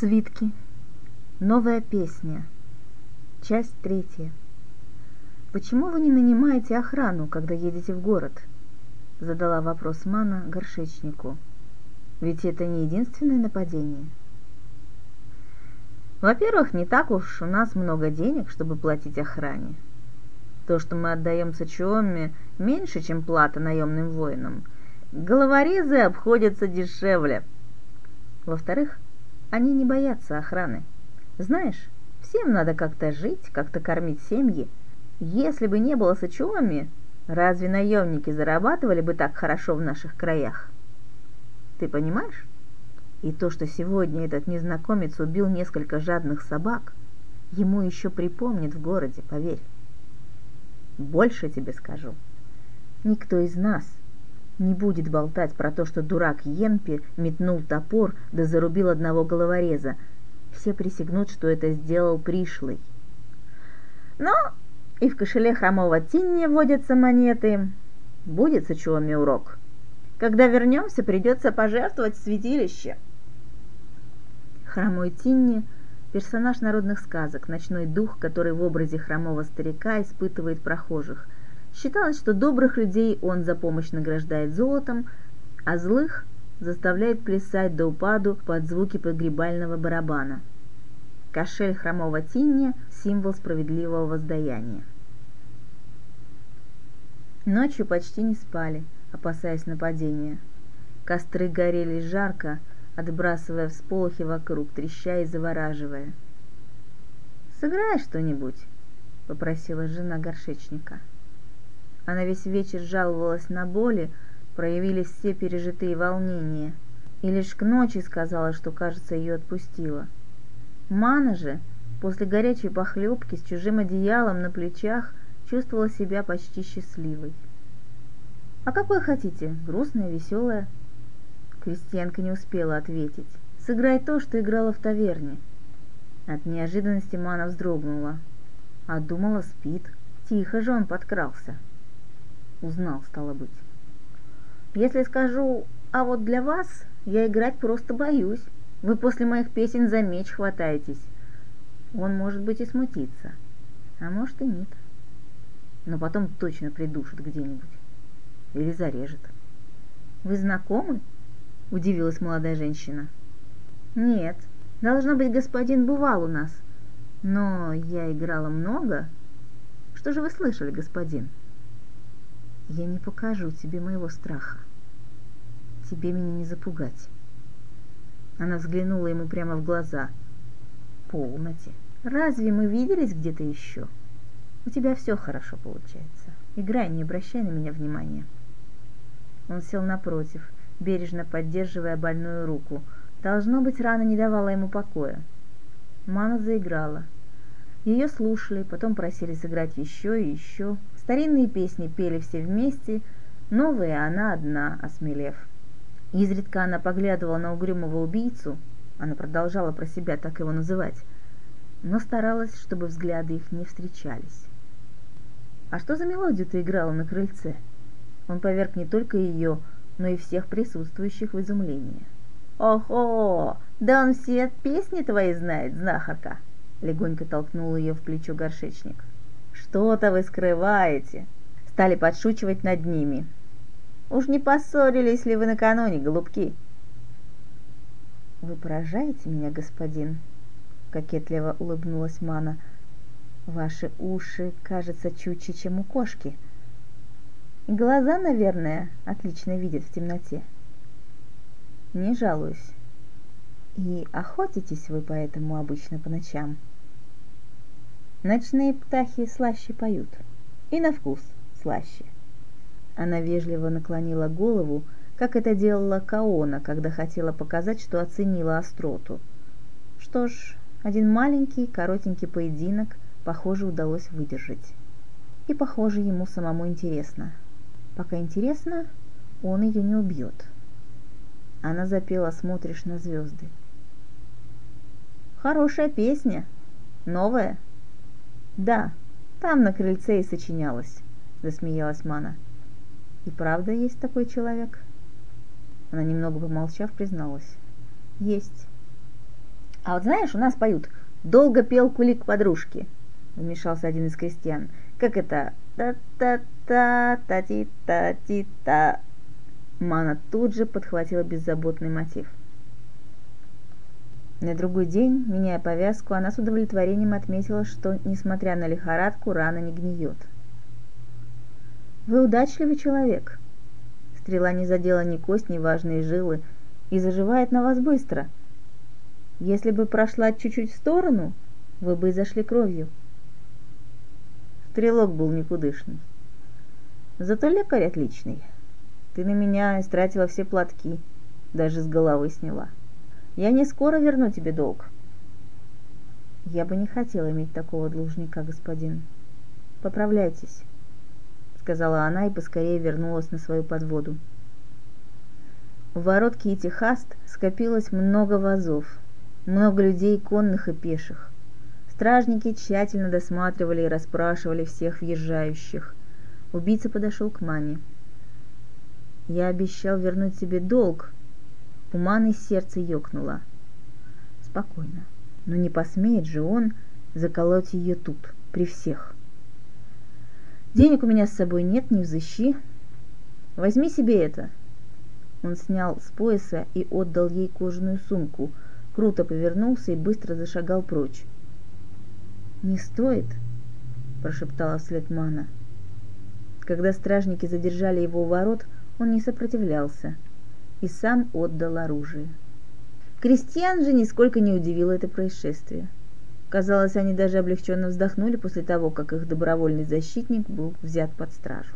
Свитки. Новая песня. Часть третья. Почему вы не нанимаете охрану, когда едете в город? Задала вопрос Мана горшечнику. Ведь это не единственное нападение. Во-первых, не так уж у нас много денег, чтобы платить охране. То, что мы отдаем Сачуоме, меньше, чем плата наемным воинам. Головорезы обходятся дешевле. Во-вторых, они не боятся охраны. Знаешь, всем надо как-то жить, как-то кормить семьи. Если бы не было Сачуоми, разве наемники зарабатывали бы так хорошо в наших краях? Ты понимаешь? И то, что сегодня этот незнакомец убил несколько жадных собак, ему еще припомнит в городе, поверь. Больше тебе скажу. Никто из нас не будет болтать про то, что дурак Емпи метнул топор да зарубил одного головореза. Все присягнут, что это сделал пришлый. Но и в кошеле хромого Тинни водятся монеты. Будет сочуоми урок. Когда вернемся, придется пожертвовать святилище. Хромой Тинни – персонаж народных сказок, ночной дух, который в образе хромого старика испытывает прохожих – Считалось, что добрых людей он за помощь награждает золотом, а злых заставляет плясать до упаду под звуки погребального барабана. Кошель хромого Тинни – символ справедливого воздаяния. Ночью почти не спали, опасаясь нападения. Костры горели жарко, отбрасывая всполохи вокруг, треща и завораживая. «Сыграй что-нибудь», — попросила жена горшечника. — она весь вечер жаловалась на боли, проявились все пережитые волнения. И лишь к ночи сказала, что, кажется, ее отпустила. Мана же, после горячей похлебки с чужим одеялом на плечах, чувствовала себя почти счастливой. «А какое хотите? Грустное, веселое?» Крестьянка не успела ответить. «Сыграй то, что играла в таверне». От неожиданности Мана вздрогнула. А думала, спит. Тихо же он подкрался. Узнал, стало быть. Если скажу, а вот для вас я играть просто боюсь. Вы после моих песен за меч хватаетесь. Он, может быть, и смутится. А может и нет. Но потом точно придушит где-нибудь. Или зарежет. Вы знакомы? Удивилась молодая женщина. Нет, должно быть, господин бывал у нас. Но я играла много. Что же вы слышали, господин? — я не покажу тебе моего страха. Тебе меня не запугать. Она взглянула ему прямо в глаза. Полноте. Разве мы виделись где-то еще? У тебя все хорошо получается. Играй, не обращай на меня внимания. Он сел напротив, бережно поддерживая больную руку. Должно быть, рана не давала ему покоя. Мама заиграла. Ее слушали, потом просили сыграть еще и еще. Старинные песни пели все вместе, новые она одна, осмелев. Изредка она поглядывала на угрюмого убийцу, она продолжала про себя так его называть, но старалась, чтобы взгляды их не встречались. «А что за мелодию ты играла на крыльце?» Он поверг не только ее, но и всех присутствующих в изумление. «Ого! Да он все песни твои знает, знахарка!» Легонько толкнул ее в плечо горшечник. Что-то вы скрываете. Стали подшучивать над ними. Уж не поссорились ли вы накануне, голубки? Вы поражаете меня, господин, кокетливо улыбнулась Мана. Ваши уши, кажется, чутьче, чем у кошки. И глаза, наверное, отлично видят в темноте. Не жалуюсь. И охотитесь вы поэтому обычно по ночам. — Ночные птахи слаще поют. И на вкус слаще. Она вежливо наклонила голову, как это делала Каона, когда хотела показать, что оценила остроту. Что ж, один маленький, коротенький поединок, похоже, удалось выдержать. И, похоже, ему самому интересно. Пока интересно, он ее не убьет. Она запела «Смотришь на звезды». «Хорошая песня. Новая», «Да, там на крыльце и сочинялось», — засмеялась Мана. «И правда есть такой человек?» Она немного помолчав призналась. «Есть. А вот знаешь, у нас поют «Долго пел кулик подружки», — вмешался один из крестьян. Как это? Та-та-та-та-ти-та-ти-та. Мана тут же подхватила беззаботный мотив. На другой день, меняя повязку, она с удовлетворением отметила, что, несмотря на лихорадку, рана не гниет. «Вы удачливый человек. Стрела не задела ни кость, ни важные жилы и заживает на вас быстро. Если бы прошла чуть-чуть в сторону, вы бы и зашли кровью». Стрелок был никудышный. Зато лекарь отличный. Ты на меня истратила все платки, даже с головы сняла. Я не скоро верну тебе долг. Я бы не хотела иметь такого должника, господин. Поправляйтесь, сказала она и поскорее вернулась на свою подводу. У ворот Кити Хаст скопилось много вазов, много людей конных и пеших. Стражники тщательно досматривали и расспрашивали всех въезжающих. Убийца подошел к Мане. «Я обещал вернуть тебе долг». У Маны сердце ёкнуло. «Спокойно. Но не посмеет же он заколоть ее тут, при всех». «Денег у меня с собой нет, не взыщи. Возьми себе это». Он снял с пояса и отдал ей кожаную сумку, круто повернулся и быстро зашагал прочь. «Не стоит», – прошептала вслед Мана. Когда стражники задержали его у ворот, он не сопротивлялся и сам отдал оружие. Крестьян же нисколько не удивило это происшествие. Казалось, они даже облегченно вздохнули после того, как их добровольный защитник был взят под стражу.